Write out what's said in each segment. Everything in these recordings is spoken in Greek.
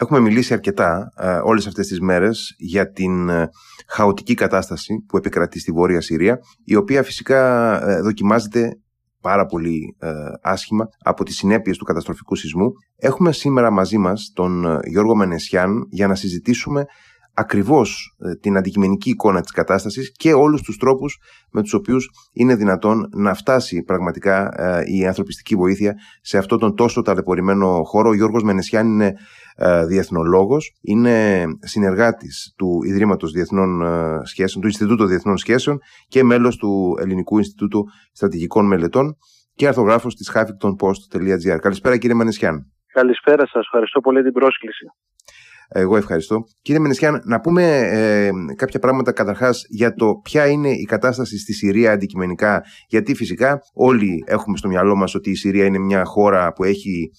Έχουμε μιλήσει αρκετά ε, όλες αυτές τις μέρες για την ε, χαοτική κατάσταση που επικρατεί στη Βόρεια Συρία, η οποία φυσικά ε, δοκιμάζεται πάρα πολύ ε, άσχημα από τις συνέπειες του καταστροφικού σεισμού. Έχουμε σήμερα μαζί μας τον ε, Γιώργο Μενεσιάν για να συζητήσουμε ακριβώς ε, την αντικειμενική εικόνα της κατάστασης και όλους τους τρόπους με τους οποίους είναι δυνατόν να φτάσει πραγματικά ε, η ανθρωπιστική βοήθεια σε αυτόν τον τόσο ταλαιπωρημένο χώρο. Ο Γιώργος Μενεσιάν είναι ε, διεθνολόγος, είναι συνεργάτης του Ιδρύματος Διεθνών Σχέσεων, του Ινστιτούτου Διεθνών Σχέσεων και μέλος του Ελληνικού Ινστιτούτου Στρατηγικών Μελετών και αρθογράφος της huffingtonpost.gr. Καλησπέρα κύριε Μενεσιάν. Καλησπέρα σας, ευχαριστώ πολύ την πρόσκληση. Εγώ ευχαριστώ. Κύριε Μενεσιάν, να πούμε ε, κάποια πράγματα καταρχάς για το ποια είναι η κατάσταση στη Συρία αντικειμενικά. Γιατί φυσικά όλοι έχουμε στο μυαλό μας ότι η Συρία είναι μια χώρα που έχει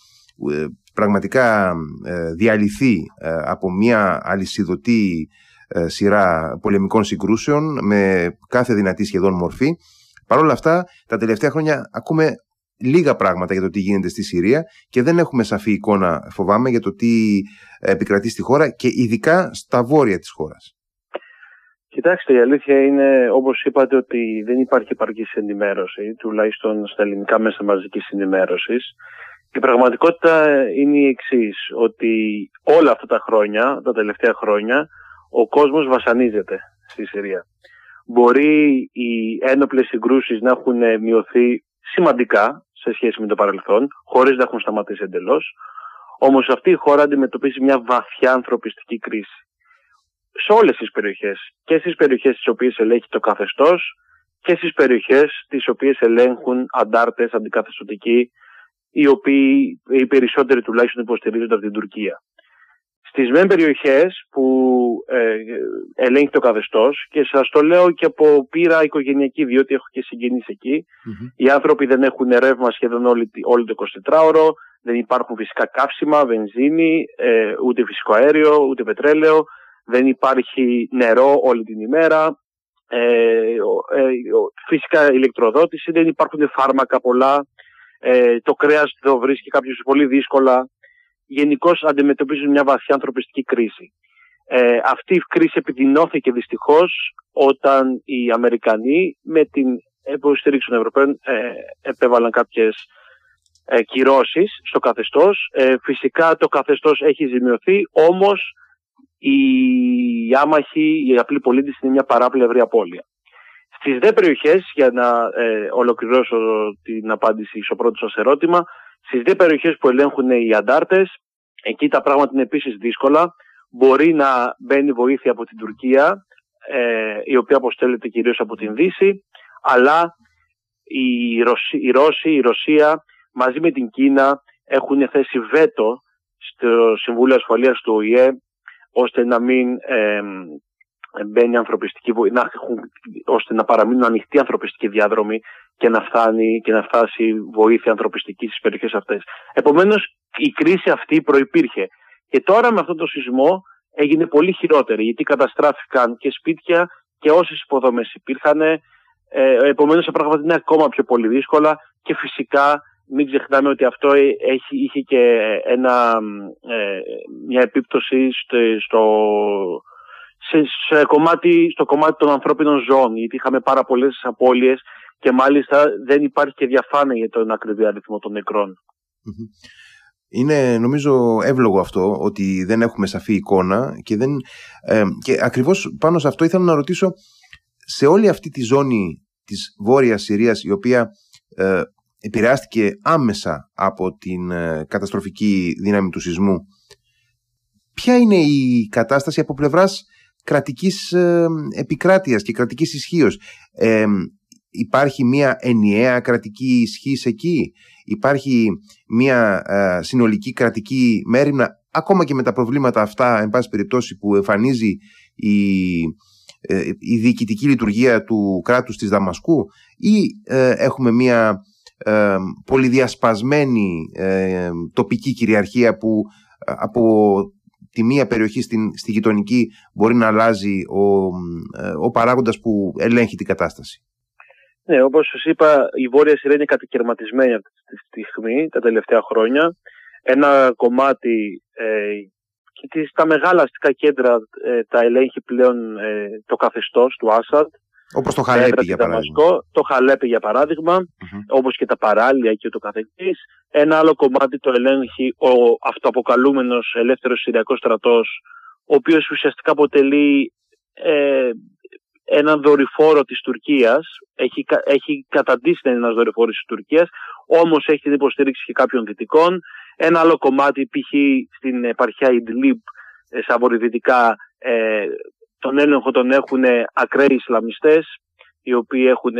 ε, πραγματικά ε, διαλυθεί από μια αλυσιδωτή σειρά πολεμικών συγκρούσεων με κάθε δυνατή σχεδόν μορφή. Παρ' όλα αυτά, τα τελευταία χρόνια ακούμε λίγα πράγματα για το τι γίνεται στη Συρία και δεν έχουμε σαφή εικόνα, φοβάμαι, για το τι επικρατεί στη χώρα και ειδικά στα βόρεια της χώρας. Κοιτάξτε, η αλήθεια είναι, όπως είπατε, ότι δεν υπάρχει επαρκής ενημέρωση, τουλάχιστον στα ελληνικά μέσα μαζικής ενημέρωσης. Η πραγματικότητα είναι η εξής ότι όλα αυτά τα χρόνια, τα τελευταία χρόνια, ο κόσμος βασανίζεται στη Συρία. Μπορεί οι ένοπλες συγκρούσεις να έχουν μειωθεί σημαντικά σε σχέση με το παρελθόν, χωρίς να έχουν σταματήσει εντελώς. Όμως αυτή η χώρα αντιμετωπίζει μια βαθιά ανθρωπιστική κρίση. Σε όλες τις περιοχές. Και στις περιοχές τις οποίες ελέγχει το καθεστώς και στις περιοχές τις οποίες ελέγχουν αντάρτες, αντικαθεστωτικοί, οι οποίοι οι περισσότεροι τουλάχιστον υποστηρίζονται από την Τουρκία. Στις μεν περιοχές που ε, ελέγχει το καθεστώς και σας το λέω και από πείρα οικογενειακή διότι έχω και συγγενείς οι άνθρωποι δεν έχουν ρεύμα σχεδόν όλη, όλη το 24ωρο δεν υπάρχουν φυσικά καύσιμα, βενζίνη, ε, ούτε φυσικό αέριο, ούτε πετρέλαιο, δεν υπάρχει νερό όλη την ημέρα, ε, ε, φυσικά ηλεκτροδότηση, δεν υπάρχουν φάρμακα πολλά, ε, το κρέας το βρίσκει κάποιος πολύ δύσκολα. Γενικώς αντιμετωπίζουν μια βαθιά ανθρωπιστική κρίση. Ε, αυτή η κρίση επιδεινώθηκε δυστυχώς όταν οι Αμερικανοί με την υποστήριξη των Ευρωπαίων ε, επέβαλαν κάποιες ε, κυρώσεις στο καθεστώς. Ε, φυσικά το καθεστώς έχει ζημιωθεί, όμως οι άμαχοι, οι απλοί πολίτες είναι μια παράπλευρη απώλεια. Στις δε περιοχές, για να ε, ολοκληρώσω την απάντηση στο πρώτο σας ερώτημα, στις δε περιοχές που ελέγχουν οι αντάρτες, εκεί τα πράγματα είναι επίσης δύσκολα. Μπορεί να μπαίνει βοήθεια από την Τουρκία, ε, η οποία αποστέλλεται κυρίως από την Δύση, αλλά οι Ρώσοι, η Ρωσία μαζί με την Κίνα έχουν θέσει βέτο στο Συμβούλιο Ασφαλείας του ΟΗΕ ώστε να μην ε, μπαίνει ανθρωπιστική να ώστε να παραμείνουν ανοιχτοί ανθρωπιστικοί διάδρομοι και να, φτάνει, και να φτάσει βοήθεια ανθρωπιστική στις περιοχές αυτές. Επομένως η κρίση αυτή προϋπήρχε. Και τώρα με αυτό το σεισμό έγινε πολύ χειρότερη γιατί καταστράφηκαν και σπίτια και όσες υποδομές υπήρχαν. Ε, επομένως τα πράγματα είναι ακόμα πιο πολύ δύσκολα και φυσικά μην ξεχνάμε ότι αυτό έχει, είχε και ένα, ε, μια επίπτωση στο, σε, κομμάτι, στο κομμάτι των ανθρώπινων ζώων, γιατί είχαμε πάρα πολλές απώλειες και μάλιστα δεν υπάρχει και διαφάνεια για τον ακριβή αριθμό των νεκρών. Είναι νομίζω εύλογο αυτό ότι δεν έχουμε σαφή εικόνα και, δεν, ε, και ακριβώς πάνω σε αυτό ήθελα να ρωτήσω σε όλη αυτή τη ζώνη της Βόρειας Συρίας η οποία ε, επηρεάστηκε άμεσα από την ε, καταστροφική δύναμη του σεισμού. Ποια είναι η κατάσταση από πλευράς κρατικής ε, επικράτειας και κρατικής ισχύως. Ε, υπάρχει μια ενιαία κρατική ισχύ εκεί; Υπάρχει μια συνολική κρατική μέρημνα; Ακόμα και με τα προβλήματα αυτά, εν πάση περιπτώσει, που εμφανίζει η, η διοικητική λειτουργία του κράτους της Δαμασκού ή έχουμε μια ε, πολυδιασπασμένη ε, τοπική κυριαρχία που ε, από τη μία περιοχή στην, στη γειτονική μπορεί να αλλάζει ο, ε, ο παράγοντας που ελέγχει την κατάσταση. Ναι, όπως σας είπα, η Βόρεια Συρία είναι κατακαιρματισμένη αυτή τη στιγμή, τα τελευταία χρόνια. Ένα κομμάτι τις, τα μεγάλα αστικά κέντρα ε, τα ελέγχει πλέον ε, το καθεστώς του Άσαντ. Όπως το Χαλέπι για παράδειγμα. το Χαλέπι για παράδειγμα, mm-hmm. όπως και τα παράλια και το καθεξής. Ένα άλλο κομμάτι το ελέγχει ο αυτοαποκαλούμενος ελεύθερος Συριακός στρατός, ο οποίος ουσιαστικά αποτελεί ε, έναν δορυφόρο της Τουρκίας, έχει, έχει καταντήσει να είναι ένας δορυφόρος της Τουρκίας, όμως έχει την υποστήριξη και κάποιων δυτικών. Ένα άλλο κομμάτι, π.χ. στην επαρχία Ιντλίπ, ε, στα βορειοδυτικά, ε, τον έλεγχο τον έχουν ακραίοι Ισλαμιστές, οι οποίοι έχουν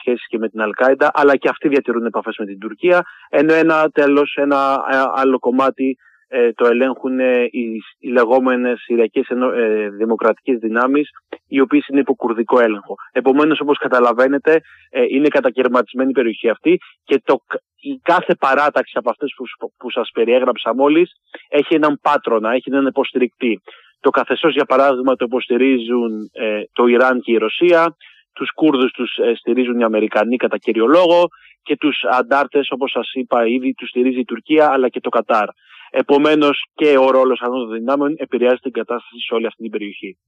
σχέση και με την Αλκάιντα, αλλά και αυτοί διατηρούν επαφές με την Τουρκία. Ενώ ένα τέλος, ένα ε, άλλο κομμάτι ε, το ελέγχουν οι, οι λεγόμενες Συριακές ε, Δημοκρατικές Δυνάμεις οι οποίες είναι υπό κουρδικό έλεγχο. Επομένως όπως καταλαβαίνετε ε, είναι κατακαιρματισμένη η περιοχή αυτή και το, η κάθε παράταξη από αυτές που, που σας περιέγραψα μόλις έχει έναν πάτρονα, έχει έναν υποστηρικτή. Το καθεστώς για παράδειγμα το υποστηρίζουν ε, το Ιράν και η Ρωσία, τους Κούρδους τους ε, στηρίζουν οι Αμερικανοί κατά κύριο λόγο και τους αντάρτες όπως σας είπα ήδη τους στηρίζει η Τουρκία αλλά και το Κατάρ. Επομένως και ο ρόλος αυτών των δυνάμεων επηρεάζει την κατάσταση σε όλη αυτή την περιοχή.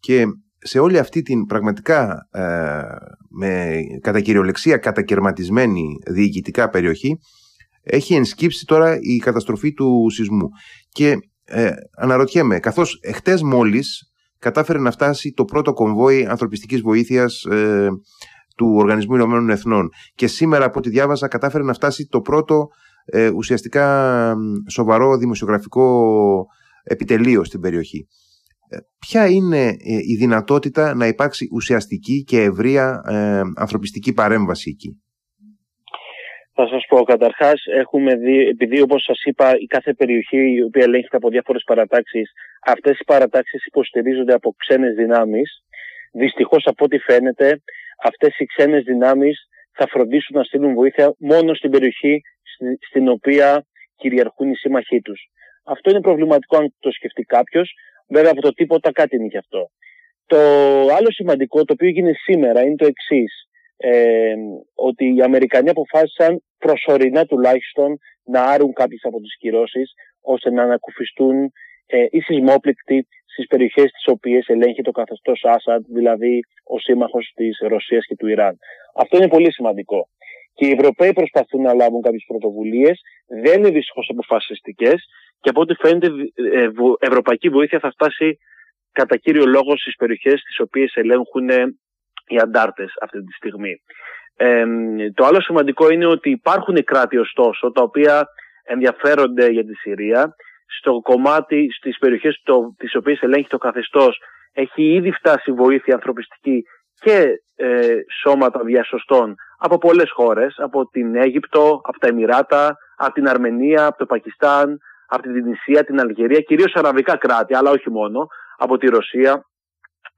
Και σε όλη αυτή την πραγματικά ε, με κατά κυριολεξία κατακαιρματισμένη διοικητικά περιοχή έχει ενσκύψει τώρα η καταστροφή του σεισμού. Και ε, αναρωτιέμαι, καθώς εχθές μόλις κατάφερε να φτάσει το πρώτο κομβόι ανθρωπιστικής βοήθειας ε, του Οργανισμού Ηνωμένων Εθνών και σήμερα από ό,τι διάβαζα κατάφερε να φτάσει το πρώτο ε, ουσιαστικά σοβαρό δημοσιογραφικό επιτελείο στην περιοχή. Ε, ποια είναι ε, η δυνατότητα να υπάρξει ουσιαστική και ευρεία ε, ανθρωπιστική παρέμβαση εκεί; Θα σας πω, καταρχάς έχουμε δει, επειδή όπως σας είπα η κάθε περιοχή η οποία ελέγχεται από διάφορες παρατάξεις, αυτές οι παρατάξεις υποστηρίζονται από ξένες δυνάμεις. Δυστυχώς από ό,τι φαίνεται αυτές οι ξένες δυνάμεις θα φροντίσουν να στείλουν βοήθεια μόνο στην περιοχή στην οποία κυριαρχούν οι σύμμαχοί τους. Αυτό είναι προβληματικό αν το σκεφτεί κάποιος. Βέβαια από το τίποτα κάτι είναι και αυτό. Το άλλο σημαντικό το οποίο έγινε σήμερα είναι το εξής. Ε, ότι οι Αμερικανοί αποφάσισαν προσωρινά τουλάχιστον να άρουν κάποιες από τις κυρώσεις ώστε να ανακουφιστούν ε, οι σεισμόπληκτοι στις περιοχές τις οποίες ελέγχει το καθεστώς Άσαντ, δηλαδή ο σύμμαχος της Ρωσίας και του Ιράν. Αυτό είναι πολύ σημαντικό. Και οι Ευρωπαίοι προσπαθούν να λάβουν κάποιες πρωτοβουλίες, δεν είναι δυστυχώς αποφασιστικές και από ό,τι φαίνεται ε, ευρωπαϊκή βοήθεια θα φτάσει κατά κύριο λόγο στις περιοχές τις οποίες ελέγχουν οι αντάρτες αυτή τη στιγμή. Ε, το άλλο σημαντικό είναι ότι υπάρχουν κράτη ωστόσο τα οποία ενδιαφέρονται για τη Συρία. Στο κομμάτι, στις περιοχές το, τις οποίες ελέγχει το καθεστώς έχει ήδη φτάσει βοήθεια ανθρωπιστική και ε, σώματα διασωστών από πολλές χώρες, από την Αίγυπτο, από τα Εμμυράτα, από την Αρμενία, από το Πακιστάν, από την Τινησία, την Αλγερία, κυρίως αραβικά κράτη, αλλά όχι μόνο, από τη Ρωσία,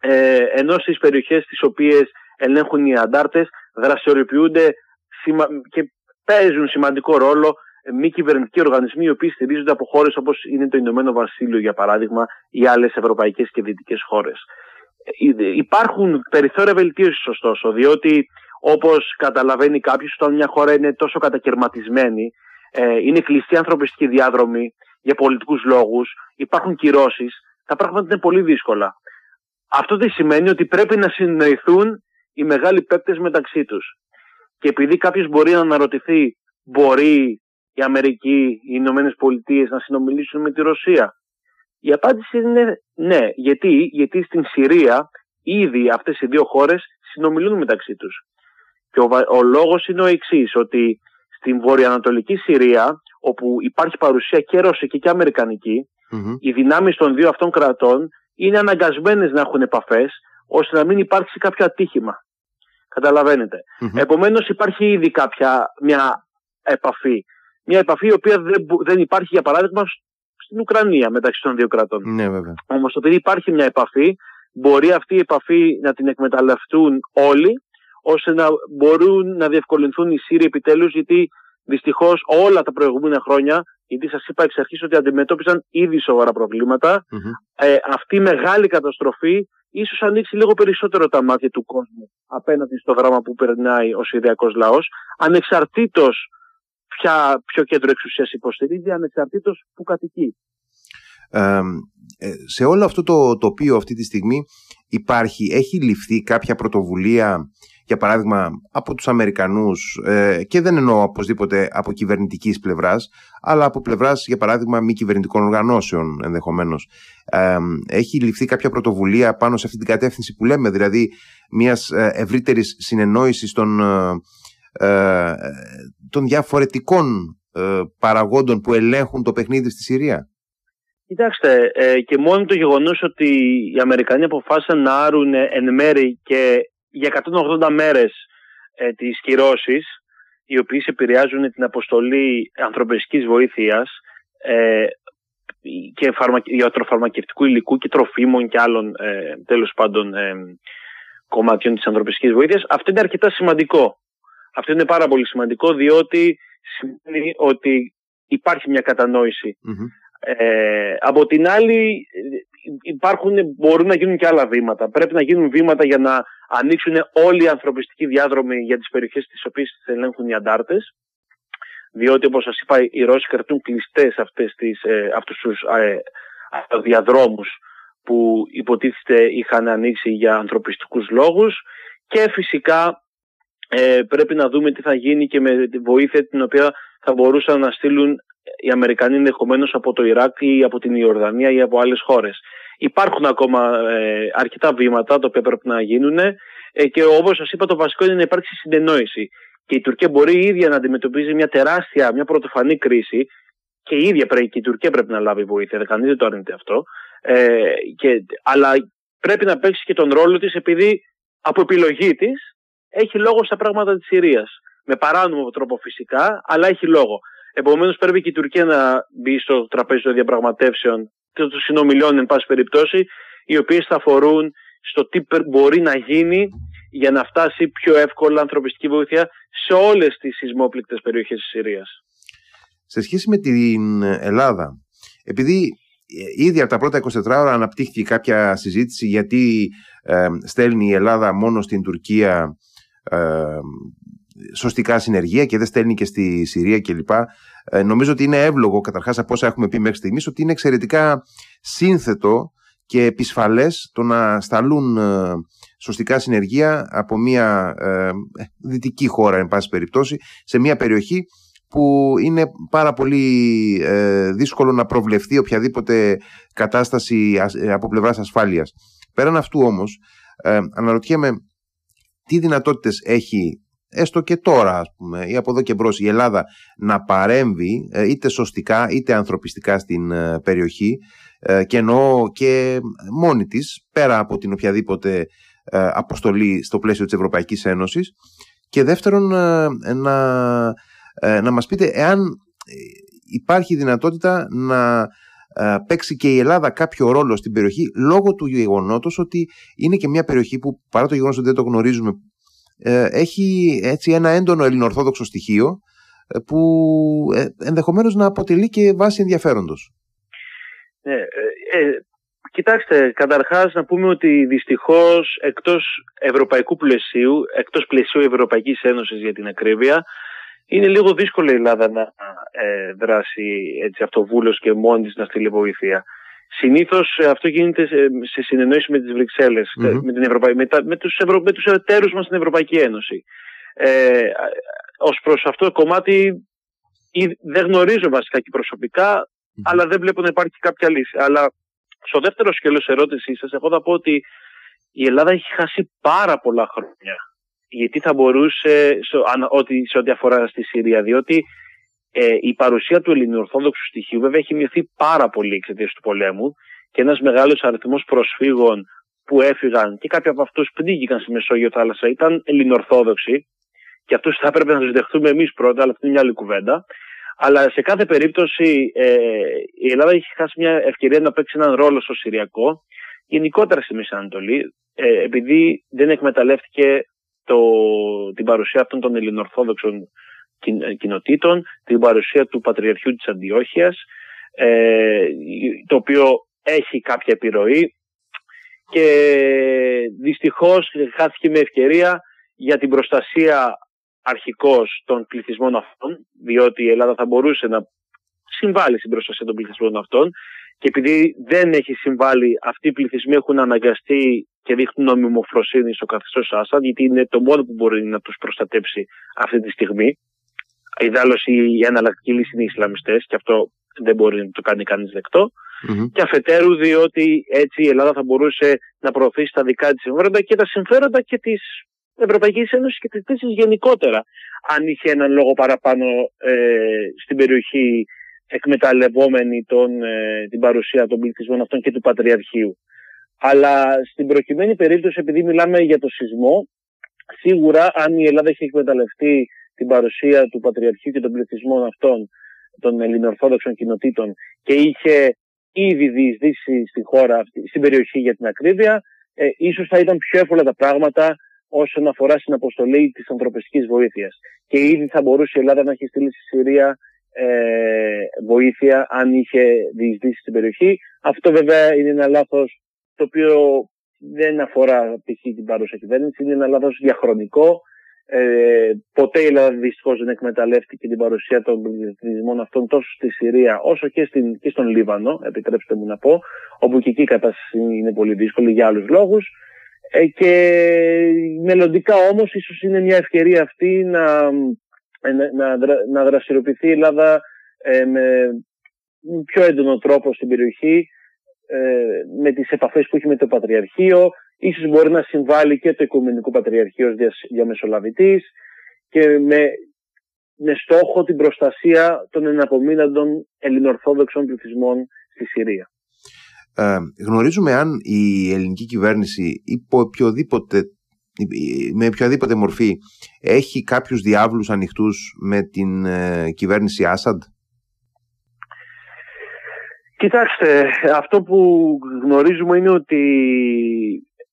ε, ενώ στις περιοχές τις οποίες ελέγχουν οι αντάρτες δραστηριοποιούνται και παίζουν σημαντικό ρόλο μη κυβερνητικοί οργανισμοί οι οποίοι στηρίζονται από χώρες όπως είναι το Ηνωμένο Βασίλειο, για παράδειγμα, ή άλλες ευρωπαϊκές και δυτικές χώρες. Ε, υπάρχουν περιθώρια βελτίωσης, ωστόσο, διότι όπως καταλαβαίνει κάποιος, όταν μια χώρα είναι τόσο κατακαιρματισμένη, ε, είναι κλειστή ανθρωπιστική διάδρομη για πολιτικούς λόγους, υπάρχουν κυρώσεις, τα πράγματα είναι πολύ δύσκολα. Αυτό δεν σημαίνει ότι πρέπει να συνοηθούν οι μεγάλοι παίκτες μεταξύ τους. Και επειδή κάποιος μπορεί να αναρωτηθεί, μπορεί η Αμερική, οι Ηνωμένες Πολιτείες να συνομιλήσουν με τη Ρωσία. Η απάντηση είναι ναι. Γιατί, Γιατί στην Συρία ήδη αυτές οι δύο χώρες συνομιλούν μεταξύ τους. Και ο, ο λόγος είναι ο εξής ότι στην βορειοανατολική Συρία, όπου υπάρχει παρουσία και ρωσική και αμερικανικη οι δυνάμεις των δύο αυτών κρατών είναι αναγκασμένες να έχουν επαφές, ώστε να μην υπάρξει κάποιο ατύχημα. Καταλαβαίνετε. Mm-hmm. Επομένως υπάρχει ήδη κάποια μια επαφή. Μια επαφή η οποία δεν, δεν υπάρχει για παράδειγμα στην Ουκρανία μεταξύ των δύο κρατών. Ναι, βέβαια. Όμως επειδή υπάρχει μια επαφή, μπορεί αυτή η επαφή να την εκμεταλλευτούν όλοι ώστε να μπορούν να διευκολυνθούν οι Σύριοι επιτέλους, γιατί δυστυχώς όλα τα προηγούμενα χρόνια, γιατί σας είπα εξ αρχής ότι αντιμετώπισαν ήδη σοβαρά ε, αυτή η μεγάλη καταστροφή ίσως ανοίξει λίγο περισσότερο τα μάτια του κόσμου απέναντι στο δράμα που περνάει ο Συριακός λαός, ανεξαρτήτως ποιο κέντρο εξουσίας υποστηρίζει, ανεξαρτήτως που κατοικεί. σε όλο αυτό το τοπίο αυτή τη στιγμή υπάρχει, έχει ληφθεί κάποια πρωτοβουλία για παράδειγμα από τους Αμερικανούς ε, και δεν εννοώ οπωσδήποτε από κυβερνητικής πλευράς αλλά από πλευράς για παράδειγμα μη κυβερνητικών οργανώσεων ενδεχομένως. Ε, έχει ληφθεί κάποια πρωτοβουλία πάνω σε αυτή την κατεύθυνση που λέμε δηλαδή μιας ε, ευρύτερης συνεννόησης των, ε, των διαφορετικών παραγόντων που ελέγχουν το παιχνίδι στη Συρία. Κοιτάξτε, και μόνο το γεγονός ότι οι Αμερικανοί αποφάσισαν να άρουν εν μέρη και για 180 μέρες ε, τις κυρώσεις οι οποίες επηρεάζουν την αποστολή ανθρωπιστικής βοήθειας ε, και φαρμα, ιατροφαρμακευτικού υλικού και τροφίμων και άλλων ε, τέλος πάντων ε, κομματιών της ανθρωπιστικής βοήθειας. Αυτό είναι αρκετά σημαντικό. Αυτό είναι πάρα πολύ σημαντικό διότι σημαίνει ότι υπάρχει μια κατανόηση. Ε, από την άλλη υπάρχουν, μπορούν να γίνουν και άλλα βήματα. Πρέπει να γίνουν βήματα για να ανοίξουν όλοι οι ανθρωπιστικοί διάδρομοι για τις περιοχές τις οποίες ελέγχουν οι αντάρτες. Διότι όπως σας είπα οι Ρώσοι κρατούν κλειστές αυτές τις, ε, αυτούς τους ε, διαδρόμους που υποτίθεται είχαν ανοίξει για ανθρωπιστικούς λόγους και φυσικά ε, πρέπει να δούμε τι θα γίνει και με τη βοήθεια την οποία θα μπορούσαν να στείλουν οι Αμερικανοί ενδεχομένως από το Ιράκ ή από την Ιορδανία ή από άλλες χώρες. Υπάρχουν ακόμα ε, αρκετά βήματα τα οποία πρέπει να γίνουν ε, και όπως σας είπα, το βασικό είναι να υπάρξει συνεννόηση. Και η Τουρκία μπορεί η ίδια να αντιμετωπίζει μια τεράστια, μια πρωτοφανή κρίση και η ίδια πρέπει, και η Τουρκία πρέπει να λάβει βοήθεια. Κανείς δεν το αρνείται αυτό. Ε, και, αλλά πρέπει να παίξει και τον ρόλο της επειδή από επιλογή της έχει λόγο στα πράγματα της Συρίας. Με παράνομο τρόπο φυσικά, αλλά έχει λόγο. Επομένως, πρέπει και η Τουρκία να μπει στο τραπέζι των διαπραγματεύσεων και των συνομιλιών, εν πάση περιπτώσει, οι οποίες θα αφορούν στο τι μπορεί να γίνει για να φτάσει πιο εύκολα ανθρωπιστική βοήθεια σε όλες τις σεισμόπληκτες περιοχές της Συρίας. Σε σχέση με την Ελλάδα, επειδή ε, ήδη από τα πρώτα 24 ώρα αναπτύχθηκε κάποια συζήτηση γιατί ε, στέλνει η Ελλάδα μόνο στην Τουρκία ε, σωστικά συνεργεία και δεν στέλνει και στη Συρία κλπ. Ε, νομίζω ότι είναι εύλογο καταρχάς από όσα έχουμε πει μέχρι στιγμής ότι είναι εξαιρετικά σύνθετο και επισφαλές το να σταλούν ε, σωστικά συνεργεία από μια ε, δυτική χώρα εν πάση περιπτώσει σε μια περιοχή που είναι πάρα πολύ ε, δύσκολο να προβλεφθεί οποιαδήποτε κατάσταση από πλευράς ασφάλειας. Πέραν αυτού όμως αναρωτιέμαι τι δυνατότητες έχει έστω και τώρα ας πούμε ή από εδώ και μπρος η Ελλάδα να παρέμβει ε, είτε σωστικά είτε ανθρωπιστικά στην ε, περιοχή ε, και εννοώ και μόνη της πέρα από την οποιαδήποτε αποστολή στο πλαίσιο της Ευρωπαϊκής Ένωσης. Και δεύτερον να, να μας πείτε εάν υπάρχει δυνατότητα να παίξει και η Ελλάδα κάποιο ρόλο στην περιοχή λόγω του γεγονότος ότι είναι και μια περιοχή που παρά το γεγονός ότι δεν το γνωρίζουμε ε, έχει έτσι ένα έντονο ελληνοορθόδοξο στοιχείο ε, που ε, ενδεχομένως να αποτελεί και βάση ενδιαφέροντος. Ε, ε, κοιτάξτε, καταρχάς να πούμε ότι δυστυχώς εκτός ευρωπαϊκού πλαισίου, εκτός πλαισίου Ευρωπαϊκής Ένωσης για την ακρίβεια, είναι λίγο δύσκολο η Ελλάδα να ε, δράσει έτσι αυτοβούλος και μόνη της να στείλει βοήθεια. Συνήθως ε, αυτό γίνεται σε συνεννόηση με τις βρυξελλε με, την με, με, τους Ευρω, με τους εταίρους μας στην Ευρωπαϊκή Ένωση. Ε, ως προς αυτό το κομμάτι δεν γνωρίζω βασικά και προσωπικα αλλά δεν βλέπω να υπάρχει κάποια λύση. Αλλά στο δεύτερο σκέλος ερώτησής σας, εγώ θα πω ότι η Ελλάδα έχει χάσει πάρα πολλά χρόνια. Γιατί θα μπορούσε, σε, ό,τι αφορά στη Συρία, διότι ε, η παρουσία του ελληνοορθόδοξου στοιχείου βέβαια έχει μειωθεί πάρα πολύ εξαιτίας του πολέμου και ένας μεγάλος αριθμός προσφύγων που έφυγαν και κάποιοι από αυτούς πνίγηκαν στη Μεσόγειο θάλασσα ήταν ελληνοορθόδοξοι και αυτούς θα έπρεπε να τους δεχτούμε εμείς πρώτα, αλλά αυτή είναι μια άλλη κουβέντα. Αλλά σε κάθε περίπτωση ε, η Ελλάδα έχει χάσει μια ευκαιρία να παίξει έναν ρόλο στο Συριακό, γενικότερα στη Μέση Ανατολή, ε, επειδή δεν εκμεταλλεύτηκε το, την παρουσία αυτών των ελληνοορθόδοξων ε, κοινοτήτων, την παρουσία του Πατριαρχείου της Αντιόχειας, ε, το οποίο έχει κάποια επιρροή και δυστυχώς χάθηκε με ευκαιρία για την προστασία αρχικώς των πληθυσμών αυτών, διότι η Ελλάδα θα μπορούσε να συμβάλλει στην προστασία των πληθυσμών αυτών και επειδή δεν έχει συμβάλει, αυτοί οι πληθυσμοί έχουν αναγκαστεί και δείχνουν νομιμοφροσύνη στο καθεστώς Άσαντ, γιατί είναι το μόνο που μπορεί να τους προστατέψει αυτή τη στιγμή. Ιδάλω η εναλλακτική λύση είναι οι Ισλαμιστές, και αυτό δεν μπορεί να το κάνει κανείς Και αφετέρου, διότι έτσι η Ελλάδα θα μπορούσε να προωθήσει τα δικά της συμφέροντα και τα συμφέροντα και της Ευρωπαϊκής Ένωσης και της θέση γενικότερα, αν είχε έναν λόγο παραπάνω ε, στην περιοχή εκμεταλλευόμενη τον, ε, την παρουσία των πληθυσμών αυτών και του Πατριαρχείου. Αλλά στην προκειμένη περίπτωση, επειδή μιλάμε για το σεισμό, σίγουρα αν η Ελλάδα έχει εκμεταλλευτεί την παρουσία του Πατριαρχείου και των πληθυσμών αυτών, των ελληνοορθόδοξων κοινοτήτων και είχε ήδη διεισδύσει στη χώρα αυτή, στην περιοχή για την ακρίβεια, ε, ίσως θα ήταν πιο εύκολα τα πράγματα όσον αφορά στην αποστολή της ανθρωπιστικής βοήθειας. Και ήδη θα μπορούσε η Ελλάδα να έχει στείλει στη Συρία ε, βοήθεια αν είχε διεισδύσει στην περιοχή. Αυτό βέβαια είναι ένα λάθος το οποίο δεν αφορά π.χ. την παρούσα κυβέρνηση, είναι ένα λάθος διαχρονικό. Ε, ποτέ η Ελλάδα δυστυχώς δεν εκμεταλλεύτηκε την παρουσία των πληθυσμών αυτών τόσο στη Συρία όσο και, στην, και στον Λίβανο, επιτρέψτε μου να πω, όπου και εκεί η κατάσταση είναι πολύ δύσκολη για άλλους λόγους. Ε, και μελλοντικά όμως ίσως είναι μια ευκαιρία αυτή να ε, να, να δραστηριοποιηθεί η Ελλάδα ε, με πιο έντονο τρόπο στην περιοχή ε, με τις επαφές που έχει με το Πατριαρχείο ίσως μπορεί να συμβάλλει και το Οικουμενικό Πατριαρχείο ως διαμεσολαβητής και με, με στόχο την προστασία των εναπομείναντων ελληνορθόδοξων πληθυσμών στη Συρία. Ε, γνωρίζουμε αν η ελληνική κυβέρνηση υπό οποιοδήποτε με οποιαδήποτε μορφή έχει κάποιους διάβλους ανοιχτούς με την ε, κυβέρνηση Άσαντ; Κοιτάξτε, αυτό που γνωρίζουμε είναι ότι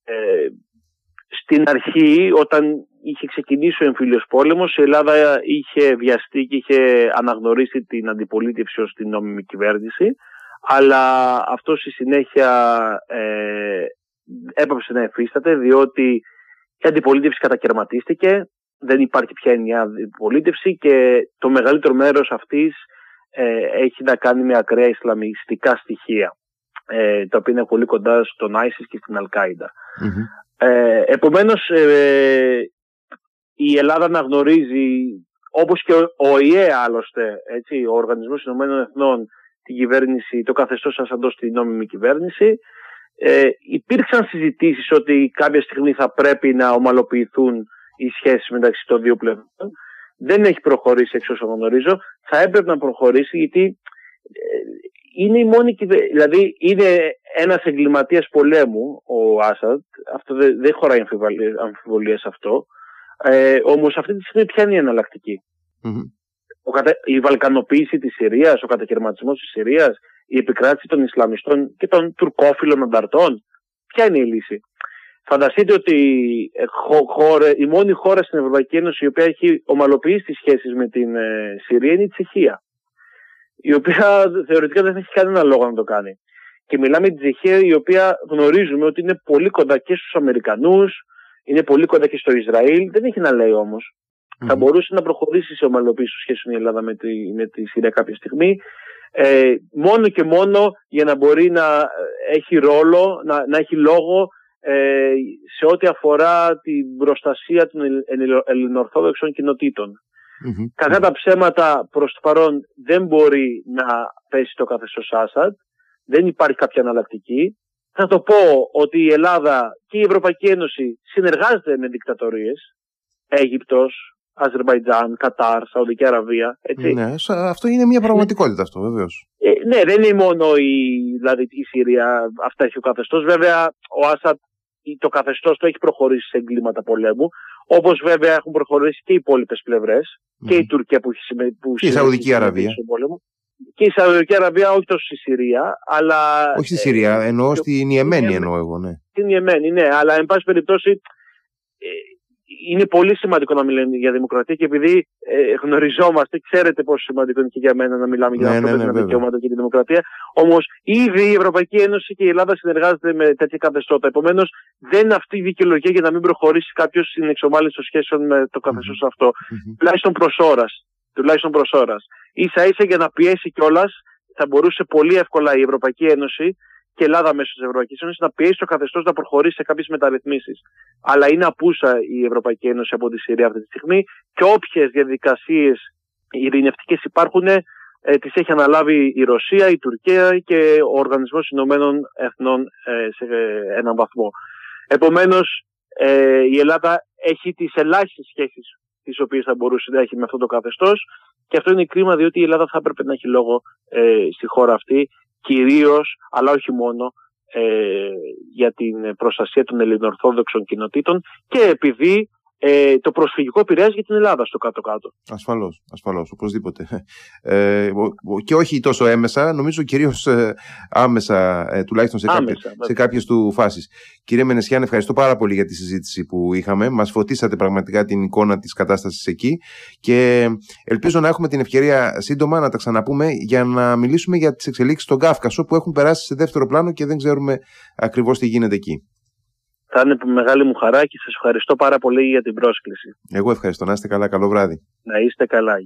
ε, στην αρχή όταν είχε ξεκινήσει ο εμφύλιος πόλεμος η Ελλάδα είχε βιαστεί και είχε αναγνωρίσει την αντιπολίτευση ως την νόμιμη κυβέρνηση αλλά αυτό στη συνέχεια ε, έπαψε να εφίσταται διότι η αντιπολίτευση κατακαιρματίστηκε, δεν υπάρχει πια ενιαία αντιπολίτευση και το μεγαλύτερο μέρος αυτής ε, έχει να κάνει με ακραία ισλαμιστικά στοιχεία ε, τα οποία είναι πολύ κοντά στον ISIS και στην Αλκάιντα. Ε, επομένως ε, η Ελλάδα αναγνωρίζει όπως και ο ΙΕ άλλωστε, έτσι, ο Οργανισμός Ηνωμένων Εθνών την κυβέρνηση, το καθεστώς σας αντός την νόμιμη κυβέρνηση ε, υπήρξαν συζητήσεις ότι κάποια στιγμή θα πρέπει να ομαλοποιηθούν οι σχέσεις μεταξύ των δύο πλευρών. Δεν έχει προχωρήσει εξ όσων γνωρίζω. Θα έπρεπε να προχωρήσει γιατί ε, είναι η μόνη κυβέρνηση. Δηλαδή είναι ένας εγκληματίας πολέμου ο Άσαντ. Αυτό δεν, δεν χωράει αμφιβολία σε αυτό. Ε, όμως αυτή τη στιγμή ποια είναι η εναλλακτική; η βαλκανοποίηση της Συρίας, ο κατακαιρματισμός της Συρίας, η επικράτηση των Ισλαμιστών και των τουρκόφιλων ανταρτών. Ποια είναι η λύση; Φανταστείτε ότι ε, η μόνη χώρα στην Ευρωπαϊκή Ένωση η οποία έχει ομαλοποιήσει τις σχέσεις με την ε, Συρία είναι η Τσεχία. Η οποία θεωρητικά δεν έχει κανένα λόγο να το κάνει. Και μιλάμε για την Τσεχία η οποία γνωρίζουμε ότι είναι πολύ κοντά και στους Αμερικανούς, είναι πολύ κοντά και στο Ισραήλ. Δεν έχει να λέει όμως. Θα μπορούσε να προχωρήσει σε ομαλοποίηση των σχέσεων η Ελλάδα με τη, με τη Συρία κάποια στιγμή ε, μόνο και μόνο για να μπορεί να έχει ρόλο, να, να έχει λόγο ε, σε ό,τι αφορά την προστασία των ελληνοορθόδοξων κοινοτήτων. Mm-hmm. Κατά τα ψέματα προς το παρόν δεν μπορεί να πέσει το καθεστώς Άσαντ, δεν υπάρχει κάποια αναλλακτική. Θα το πω ότι η Ελλάδα και η Ευρωπαϊκή Ένωση συνεργάζεται με δικτατορίες, Αίγυπτος, Αζερβαϊτζάν, Κατάρ, Σαουδική Αραβία. Έτσι. Ναι, αυτό είναι μια πραγματικότητα αυτό βεβαίως. Ε, ναι, δεν είναι μόνο η, δηλαδή, η Συρία, αυτά έχει ο καθεστώς. Βέβαια, ο Άσαντ το καθεστώς του έχει προχωρήσει σε εγκλήματα πολέμου. Όπως βέβαια έχουν προχωρήσει και οι υπόλοιπες πλευρές. Και η Τουρκία που έχει που Και η Σαουδική Αραβία. Πόλεμο. Και η Σαουδική Αραβία, όχι τόσο στη Συρία, αλλά. Όχι στη Συρία, εννοώ στην Ιεμένη, εννοώ εγώ, ναι. Στην Ιεμένη, ναι, αλλά εν πάση περιπτώσει ε, είναι πολύ σημαντικό να μιλάμε για δημοκρατία και επειδή ε, γνωριζόμαστε, ξέρετε πόσο σημαντικό είναι και για μένα να μιλάμε για ναι, ανθρώπινα ναι, ναι, δικαιώματα και τη δημοκρατία. Όμως ήδη η Ευρωπαϊκή Ένωση και η Ελλάδα συνεργάζονται με τέτοια καθεστώτα. Επομένως, δεν είναι αυτή η δικαιολογία για να μην προχωρήσει κάποιος στην εξομάλυνση των σχέσεων με το καθεστώς mm-hmm. αυτό. Mm-hmm. Τουλάχιστον προς ώρας. Τουλάχιστον προς ώρας. σα ίσα για να πιέσει κιόλας θα μπορούσε πολύ εύκολα η Ευρωπαϊκή Ένωση και η Ελλάδα μέσω της Ευρωπαϊκής Ένωσης να πιέσει το καθεστώς να προχωρήσει σε κάποιες μεταρρυθμίσεις. Αλλά είναι απούσα η Ευρωπαϊκή Ένωση από τη Συρία αυτή τη στιγμή και όποιες διαδικασίες ειρηνευτικές υπάρχουν, ε, τις έχει αναλάβει η Ρωσία, η Τουρκία και ο Οργανισμός Ηνωμένων Εθνών ε, σε έναν βαθμό. Επομένως, ε, η Ελλάδα έχει τις ελάχιστες σχέσεις τις οποίες θα μπορούσε να έχει με αυτό το καθεστώς και αυτό είναι κρίμα διότι η Ελλάδα θα έπρεπε να έχει λόγο ε, στη χώρα αυτή κυρίως, αλλά όχι μόνο, ε, για την προστασία των ελληνοορθόδοξων κοινοτήτων και επειδή ε, το προσφυγικό επηρεάζει για την Ελλάδα στο κάτω-κάτω. Ασφαλώς, ασφαλώς, οπωσδήποτε. Ε, και όχι τόσο έμεσα, νομίζω κυρίως ε, άμεσα, ε, τουλάχιστον σε, άμεσα, κάποιες, σε κάποιες του φάσεις. Κύριε Μενεσιάν, ευχαριστώ πάρα πολύ για τη συζήτηση που είχαμε. Μας φωτίσατε πραγματικά την εικόνα της κατάστασης εκεί και ελπίζω να έχουμε την ευκαιρία σύντομα να τα ξαναπούμε για να μιλήσουμε για τις εξελίξεις στον Κάφκασο που έχουν περάσει σε δεύτερο πλάνο και δεν ξέρουμε ακριβώς τι γίνεται εκεί. Θα είναι μεγάλη μου χαρά και σας ευχαριστώ πάρα πολύ για την πρόσκληση. Εγώ ευχαριστώ. Να είστε καλά. Καλό βράδυ. Να είστε καλά.